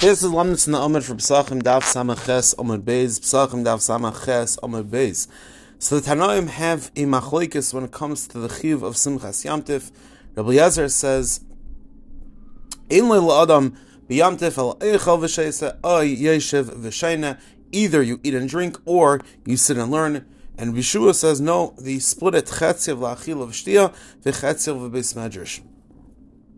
This is Lamnitz in the Omer from Psachim Dav Samaches Omer Beis, Psachim Dav Samaches Omer Beis. So the Tanoim have a machlekes when it comes to the chiv of Simchas Yamtif. Rabbi Yezer says, Ein leil adam b'yamtif al eichel v'sheisa ay yeshiv v'sheina. Either you eat and drink or you sit and learn. And Bishua says, no, the split it chetziv la'achil of shtia v'chetziv v'beis medrash.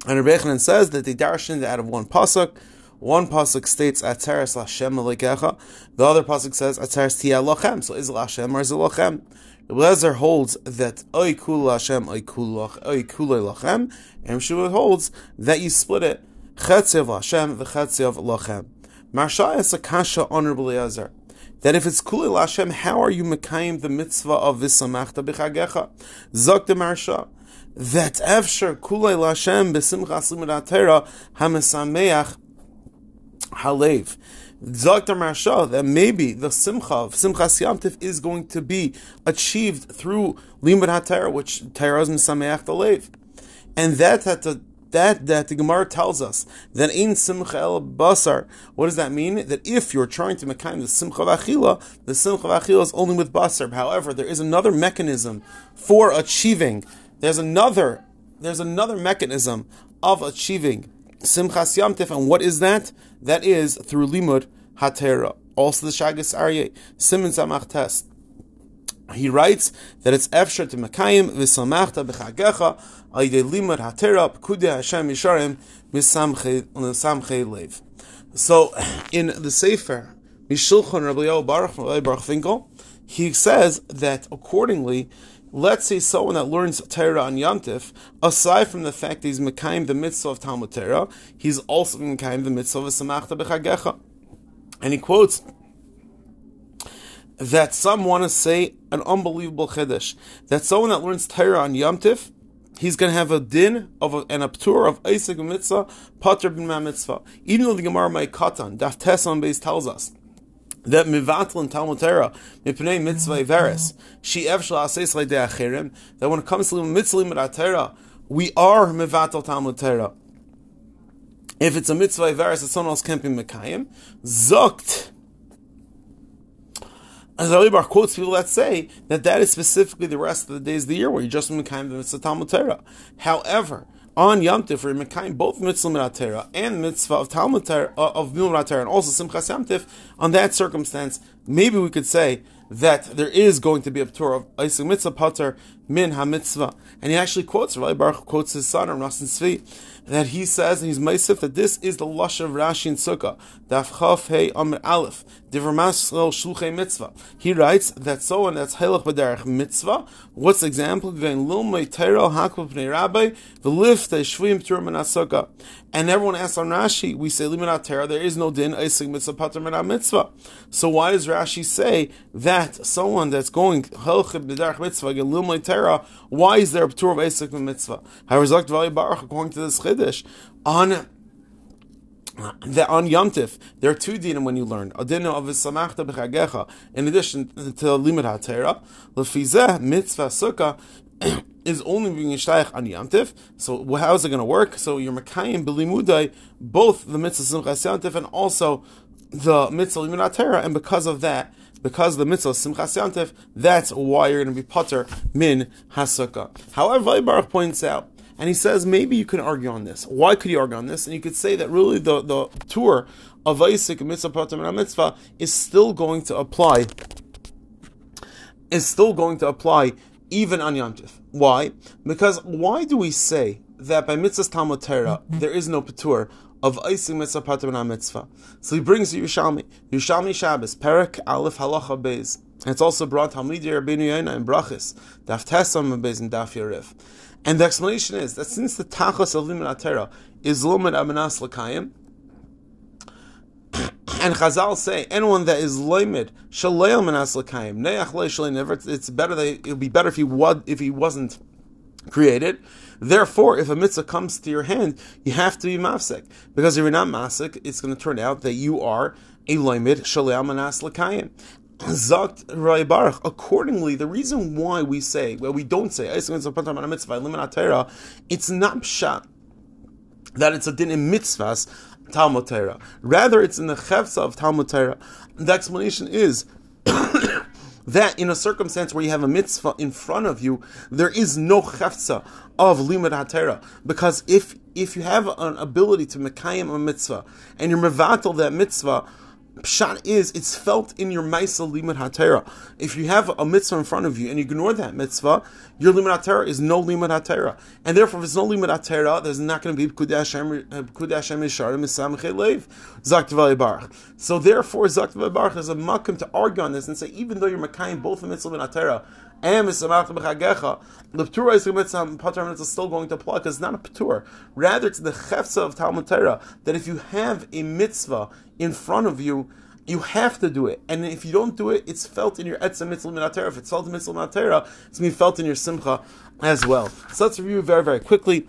And Rabbi Rebbe says that they darshan out of one pasuk. One pasuk states Atzeres Lashem Alekecha. The other pasuk says Atzeres Tia Lachem. So is it Lashem or is it Lachem? Lezer holds that Oy Kul Lashem Oy Kul Lachem, and Shua holds that you split it Chetzev Lashem v'Chetzev Lachem. Maharsha is a kasha honorable Lezer. That if it's Kul Lashem, how are you mekayim the mitzvah of Visamachta b'Chagecha? Zok the Maharsha that Efsher Kulei Lashem b'Simchas Limud Atera Hamasameach Halev. Dr. Maharsha, that maybe the Simcha of Simchas Yamtif is going to be achieved through Limud HaTorah, which Torah is Mesameach Halev. And that, that the that that the Gemara tells us that in simcha el basar. What does that mean? That if you're trying to make kind of the simcha v'achila, the simcha v'achila is only with basar. However, there is another mechanism for achieving. There's another. There's another mechanism of achieving simchas yamtif, and what is that? That is through limud hatera. Also the shagas aryeh simon samach test. He writes that it's efshar to mekayim v'samachta b'chagecha ayde limud hatera p'kudei Hashem yisharim misamchei lev. So in the Sefer Mishulchan Rabbi Yoel Baruch Rabbi Baruch Finkel, he says that accordingly, let's say someone that learns Torah on Yantif, aside from the fact that he's Mekayim the mitzvah of Talmud Torah, he's also Mekayim the mitzvah of Samachta B'chagecha. And he quotes that some want to say an unbelievable chiddush that someone that learns Torah on Yom he's going to have a din of a, an aptur of Isaac mitzvah, Pater bin mitzvah. Even though the Gemara Moed Katan, Daf Tesan Beis tells us that mivatel and Talmud Torah mipnei mitzvah iveres she evshel aseis leidei achirim that when it comes to mitzvah Torah we are mivatel Talmud Torah. If it's a mitzvah iveres that someone else can't be mekayim, zokt as quotes people that say that that is specifically the rest of the days of the year where you just Mekayim the mitzvah Talmud Torah. However, on Yom Tif, we're Mekayim both mitzvah Minat and mitzvah of Talmud Torah, uh, of and also Simchas Yom on that circumstance, maybe we could say that there is going to be a Torah of Isaac Mitzvah Pater Min HaMitzvah. And he actually quotes, Rabbi Baruch quotes his son, Rasin Tzvi, that he says, and he's Meisif, that this is the Lush of Rashi and Sukkah, Daf Chaf Hey Amr Aleph, Divrmasel Shulchay Mitzvah. He writes that someone that's Halach B'derech Mitzvah, what's the example? Going Lil Mei Teiro Hakva Pnei Rabbi, the lift Shvuyim Tur Sukkah. And everyone asks on Rashi, we say Limanat Torah, there is no din Isaac Mitzvah Pater Min Mitzvah. So why does Rashi say that someone that's going Halach B'derech Mitzvah, Lil Mei Teiro, why is there a tour of Isaac Mitzvah? However, Baruch, according to this Chiddush, on that on Yomtiv, there are two dinim when you learn. A din of samachta b'chagecha, in addition to limit ha'tera, lefizeh mitzvah sukkah is only being shayach on Yomtiv. So how is it going to work? So you're mekayim b'limudai both the mitzvah simchas Yomtiv and also the mitzvah limit ha'tera, and because of that, because the mitzvah simchas Yomtiv, that's why you're going to be putter min hasukah. However, Baruch points out and he says maybe you can argue on this. Why could you argue on this? And you could say that really the, the tour of Isaac mitzvah patam mitzvah is still going to apply. Is still going to apply even on Yom Why? Because why do we say that by mitzvah's Talmud Torah mm-hmm. there is no patur of Isaac mitzvah patam mitzvah? So he brings Yerushalmi, Yerushalmi Shabbos, Perak Aleph Halacha Beis. And it's also brought Talmud Rabbeinu Yonah and Brachis, Daf Tesam and Beis and Daf Yariv. And the explanation is that since the tachas of limin atera is lumen amanas l'kayim, and Chazal say anyone that is loimid shalayel manas l'kayim neach never. It's better that it would be better if he was if he wasn't created. Therefore, if a mitzvah comes to your hand, you have to be mafsek because if you're not mafsek, it's going to turn out that you are a loimid. Zakt Rai Baruch. Accordingly, the reason why we say, well, we don't say, it's not pshat that it's a din in mitzvahs Talmud Torah. Rather, it's in the chefsa of Talmud Torah. The explanation is that in a circumstance where you have a mitzvah in front of you, there is no chefza of limud hatera. Because if if you have an ability to mekayim a mitzvah and you're mevatel that mitzvah, Pshat is it's felt in your Maisa Limud HaTorah. If you have a mitzvah in front of you and you ignore that mitzvah, your Limud HaTorah is no Limud HaTorah. And therefore, if there's no Limud HaTorah, there's not going to be Kudash Hashem Yisharim Misamche Leiv Zaktivali Baruch. So therefore, Zaktivali Barach is a makam to argue on this and say, even though you're Makayim both the mitzvah and HaTorah, and misamach b'chagecha, the ptura is patur mitzvah still going to apply because it's not a patur. Rather, it's the chefza of Talmud Torah that if you have a mitzvah in front of you, you have to do it. And if you don't do it, it's felt in your etzah mitzvah minatera. If it's felt in mitzvah minatera, it's going to be felt in your simcha as well. So let's review very, very quickly.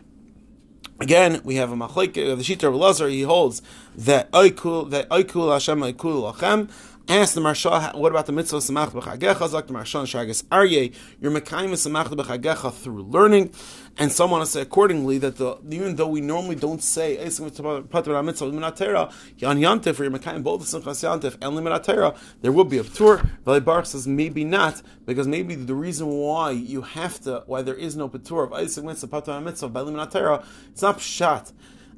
Again, we have a machlek, the Shita of Lazar, he holds that oikul, that oikul Hashem oikul lachem, Ask the Maharsha, what about the mitzvah samach b'chagecha? Zak the Maharsha shagas arye. You're mekayim samach b'chagecha through learning, and some want to say accordingly that the even though we normally don't say patur mitzvah minatera yan yantif or you're mekayim both simchas yantif and liminatera, there will be a tour. Vali Baruch says maybe not because maybe the reason why you have to why there is no patur of esim mitzvah mitzvah by liminatera it's not pshat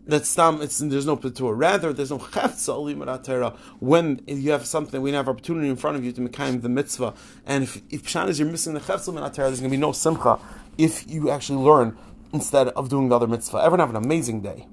that stam it's there's no patur. Rather, there's no chefza when you have something we have opportunity in front of you to make the mitzvah. And if if pshan is you're missing the chefza there's going to be no simcha if you actually learn instead of doing the other mitzvah. Everyone have an amazing day.